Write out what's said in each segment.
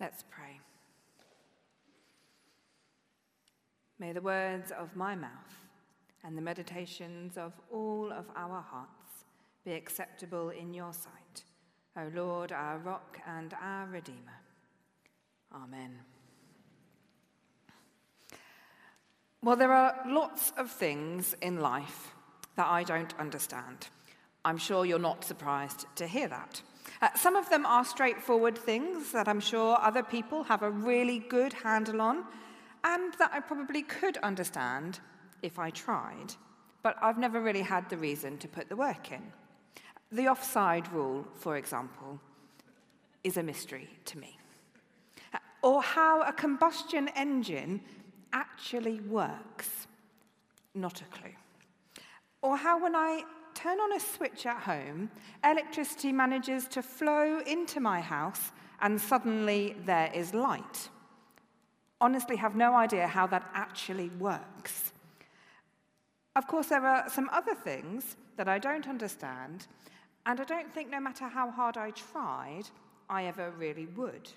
Let's pray. May the words of my mouth and the meditations of all of our hearts be acceptable in your sight, O Lord, our rock and our Redeemer. Amen. Well, there are lots of things in life that I don't understand. I'm sure you're not surprised to hear that. Uh, some of them are straightforward things that I'm sure other people have a really good handle on and that I probably could understand if I tried, but I've never really had the reason to put the work in. The offside rule, for example, is a mystery to me. Or how a combustion engine actually works, not a clue. Or how, when I turn on a switch at home, electricity manages to flow into my house and suddenly there is light. Honestly, have no idea how that actually works. Of course, there are some other things that I don't understand, and I don't think no matter how hard I tried, I ever really would.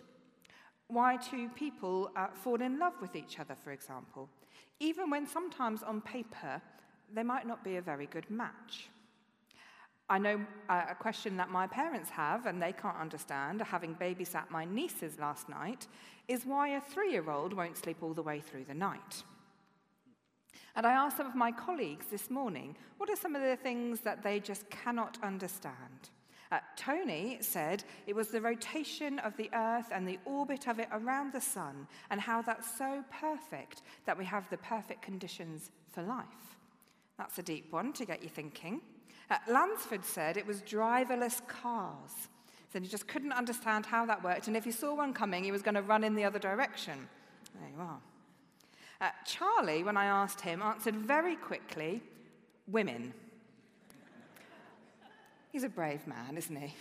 Why two people uh, fall in love with each other, for example, even when sometimes on paper they might not be a very good match. I know uh, a question that my parents have, and they can't understand, having babysat my nieces last night, is why a three year old won't sleep all the way through the night. And I asked some of my colleagues this morning, what are some of the things that they just cannot understand? Uh, Tony said it was the rotation of the earth and the orbit of it around the sun, and how that's so perfect that we have the perfect conditions for life. That's a deep one to get you thinking. Uh, Lansford said it was driverless cars. So he just couldn't understand how that worked, and if he saw one coming, he was going to run in the other direction. There you are. Uh, Charlie, when I asked him, answered very quickly women. He's a brave man, isn't he?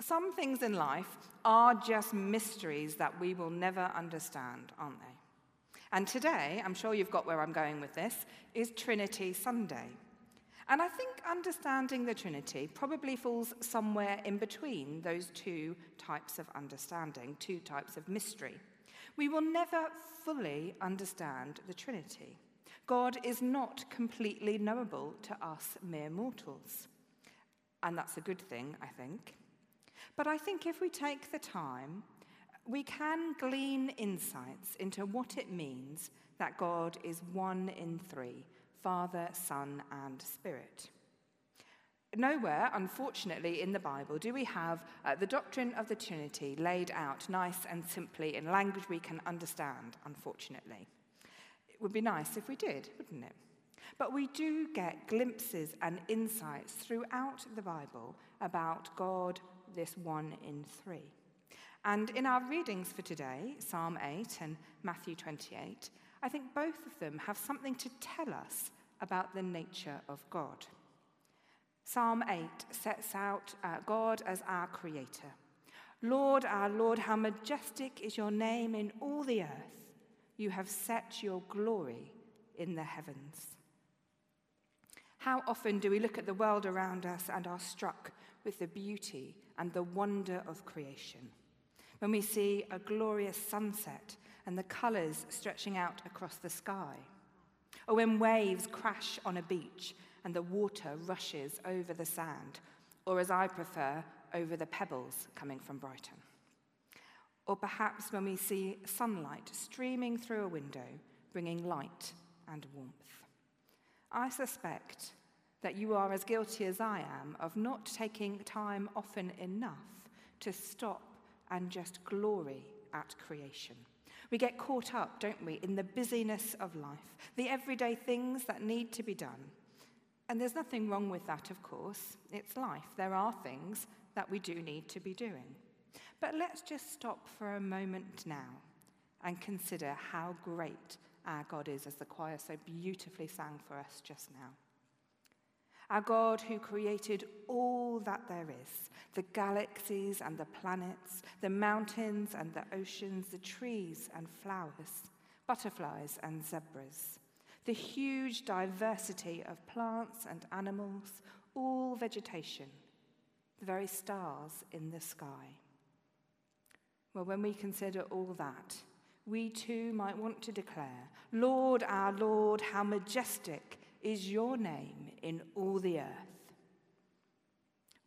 Some things in life are just mysteries that we will never understand, aren't they? And today, I'm sure you've got where I'm going with this, is Trinity Sunday. And I think understanding the Trinity probably falls somewhere in between those two types of understanding, two types of mystery. We will never fully understand the Trinity. God is not completely knowable to us mere mortals. And that's a good thing, I think. But I think if we take the time, we can glean insights into what it means that God is one in three Father, Son, and Spirit. Nowhere, unfortunately, in the Bible do we have uh, the doctrine of the Trinity laid out nice and simply in language we can understand, unfortunately. It would be nice if we did, wouldn't it? But we do get glimpses and insights throughout the Bible about God, this one in three. And in our readings for today, Psalm 8 and Matthew 28, I think both of them have something to tell us about the nature of God. Psalm 8 sets out uh, God as our creator. Lord, our Lord, how majestic is your name in all the earth. You have set your glory in the heavens. How often do we look at the world around us and are struck with the beauty and the wonder of creation? When we see a glorious sunset and the colours stretching out across the sky, or when waves crash on a beach and the water rushes over the sand, or as I prefer, over the pebbles coming from Brighton. Or perhaps when we see sunlight streaming through a window, bringing light and warmth. I suspect that you are as guilty as I am of not taking time often enough to stop and just glory at creation. We get caught up, don't we, in the busyness of life, the everyday things that need to be done and there's nothing wrong with that, of course. It's life. There are things that we do need to be doing. But let's just stop for a moment now and consider how great our God is, as the choir so beautifully sang for us just now. Our God who created all that there is the galaxies and the planets, the mountains and the oceans, the trees and flowers, butterflies and zebras the huge diversity of plants and animals, all vegetation, the very stars in the sky. Well, when we consider all that, we too might want to declare, Lord, our Lord, how majestic is your name in all the earth.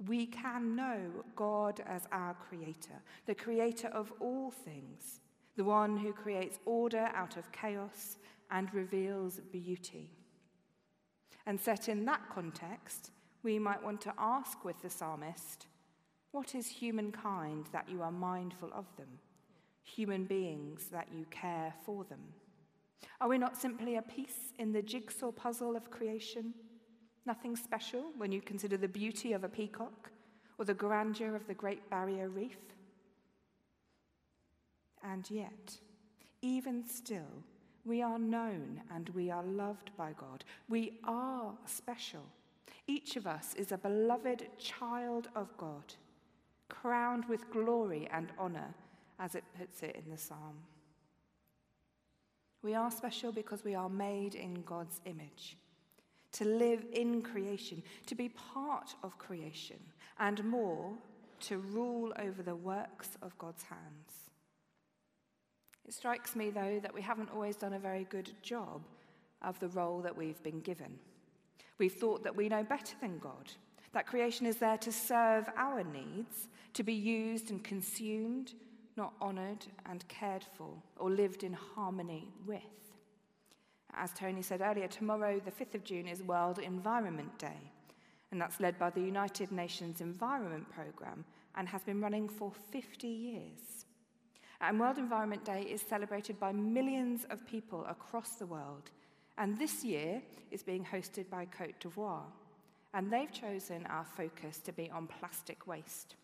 We can know God as our creator, the creator of all things, the one who creates order out of chaos and reveals beauty. And set in that context, we might want to ask with the psalmist, What is humankind that you are mindful of them? Human beings that you care for them? Are we not simply a piece in the jigsaw puzzle of creation? Nothing special when you consider the beauty of a peacock or the grandeur of the Great Barrier Reef? And yet, even still, we are known and we are loved by God. We are special. Each of us is a beloved child of God, crowned with glory and honor, as it puts it in the psalm. We are special because we are made in God's image, to live in creation, to be part of creation, and more, to rule over the works of God's hands. It strikes me, though, that we haven't always done a very good job of the role that we've been given. We've thought that we know better than God, that creation is there to serve our needs, to be used and consumed, not honoured and cared for, or lived in harmony with. As Tony said earlier, tomorrow, the 5th of June, is World Environment Day, and that's led by the United Nations Environment Programme and has been running for 50 years. And World Environment Day is celebrated by millions of people across the world, and this year is being hosted by Cote d'Ivoire, and they've chosen our focus to be on plastic waste.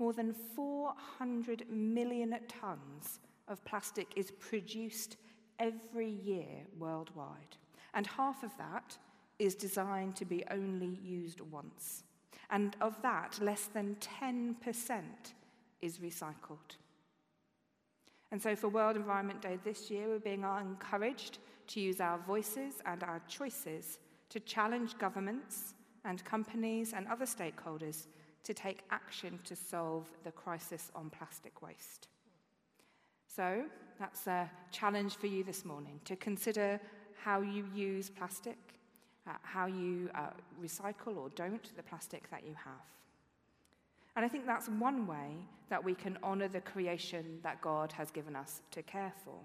More than 400 million tonnes of plastic is produced every year worldwide, and half of that is designed to be only used once. And of that, less than 10% is recycled. And so, for World Environment Day this year, we're being encouraged to use our voices and our choices to challenge governments and companies and other stakeholders to take action to solve the crisis on plastic waste. So, that's a challenge for you this morning to consider how you use plastic, uh, how you uh, recycle or don't the plastic that you have. And I think that's one way that we can honour the creation that God has given us to care for.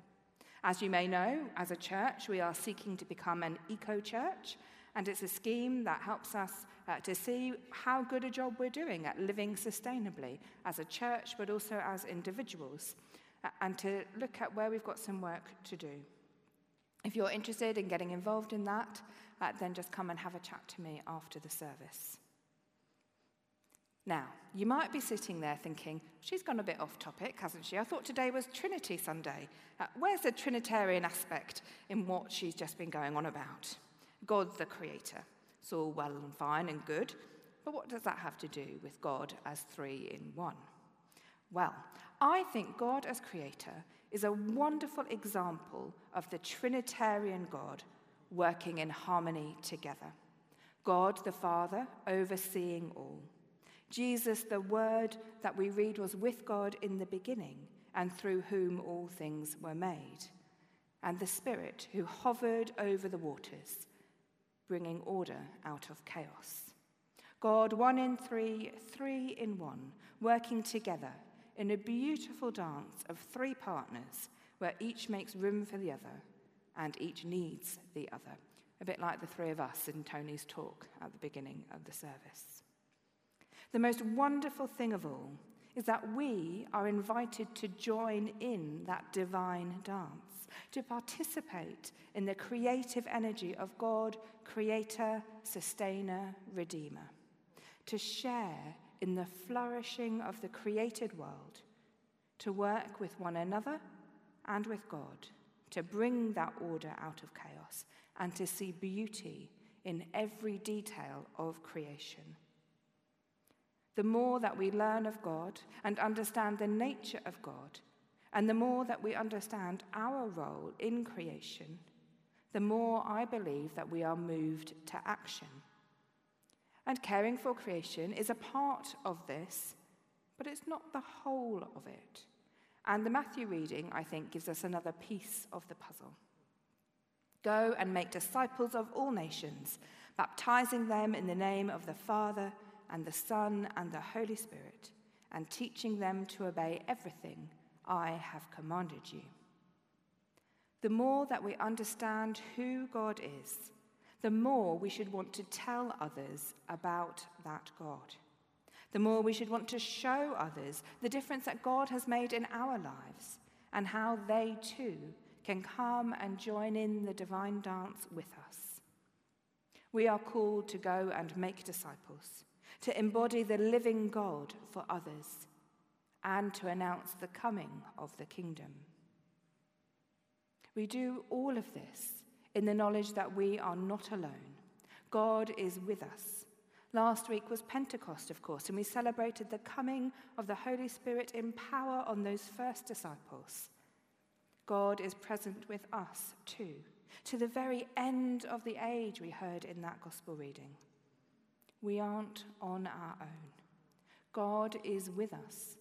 As you may know, as a church, we are seeking to become an eco church, and it's a scheme that helps us uh, to see how good a job we're doing at living sustainably as a church, but also as individuals, uh, and to look at where we've got some work to do. If you're interested in getting involved in that, uh, then just come and have a chat to me after the service. Now, you might be sitting there thinking, she's gone a bit off topic, hasn't she? I thought today was Trinity Sunday. Uh, where's the Trinitarian aspect in what she's just been going on about? God the Creator. It's all well and fine and good, but what does that have to do with God as three in one? Well, I think God as Creator is a wonderful example of the Trinitarian God working in harmony together. God the Father overseeing all. Jesus, the Word that we read, was with God in the beginning, and through whom all things were made. And the Spirit who hovered over the waters bringing order out of chaos. God, one in three, three in one, working together in a beautiful dance of three partners where each makes room for the other and each needs the other. A bit like the three of us in Tony's talk at the beginning of the service. The most wonderful thing of all is that we are invited to join in that divine dance to participate in the creative energy of God, Creator, Sustainer, Redeemer, to share in the flourishing of the created world, to work with one another and with God, to bring that order out of chaos, and to see beauty in every detail of creation. The more that we learn of God and understand the nature of God, and the more that we understand our role in creation, the more I believe that we are moved to action. And caring for creation is a part of this, but it's not the whole of it. And the Matthew reading, I think, gives us another piece of the puzzle. Go and make disciples of all nations, baptizing them in the name of the Father and the Son and the Holy Spirit, and teaching them to obey everything I have commanded you. The more that we understand who God is, the more we should want to tell others about that God the more we should want to show others the difference that God has made in our lives and how they too can come and join in the divine dance with us. We are called to go and make disciples, to embody the living God for others, and to announce the coming of the kingdom. We do all of this in the knowledge that we are not alone. God is with us Last week was Pentecost, of course, and we celebrated the coming of the Holy Spirit in power on those first disciples. God is present with us too, to the very end of the age, we heard in that gospel reading. We aren't on our own. God is with us,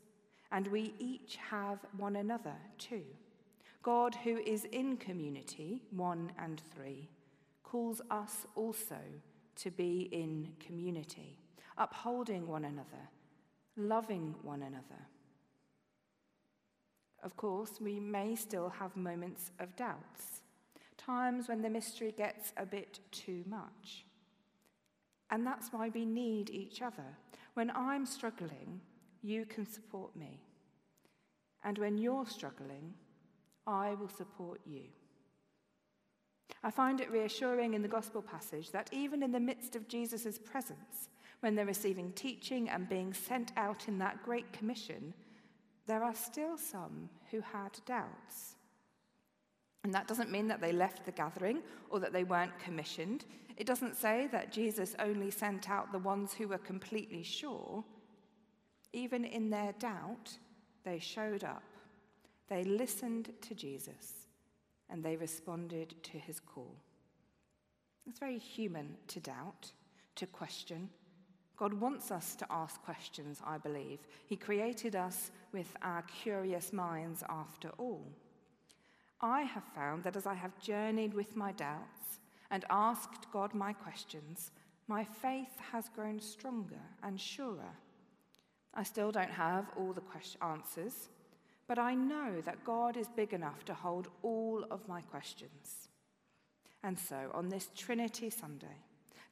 and we each have one another too. God, who is in community, one and three, calls us also to be in community, upholding one another, loving one another. Of course, we may still have moments of doubts, times when the mystery gets a bit too much. And that's why we need each other. When I'm struggling, you can support me. And when you're struggling, I will support you. I find it reassuring in the gospel passage that even in the midst of Jesus' presence, when they're receiving teaching and being sent out in that great commission, there are still some who had doubts. And that doesn't mean that they left the gathering or that they weren't commissioned. It doesn't say that Jesus only sent out the ones who were completely sure. Even in their doubt, they showed up. They listened to Jesus and they responded to his call. It's very human to doubt, to question. God wants us to ask questions, I believe. He created us with our curious minds after all. I have found that as I have journeyed with my doubts and asked God my questions, my faith has grown stronger and surer. I still don't have all the answers, but I know that God is big enough to hold all of my questions. And so, on this Trinity Sunday,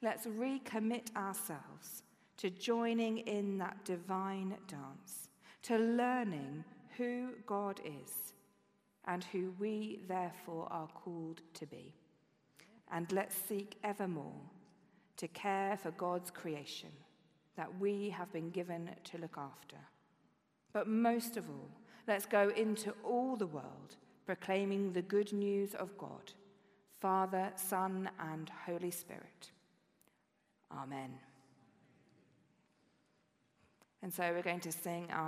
let's recommit ourselves to joining in that divine dance, to learning who God is and who we therefore are called to be. And let's seek evermore to care for God's creation that we have been given to look after. But most of all, Let's go into all the world proclaiming the good news of God, Father, Son, and Holy Spirit. Amen. And so we're going to sing our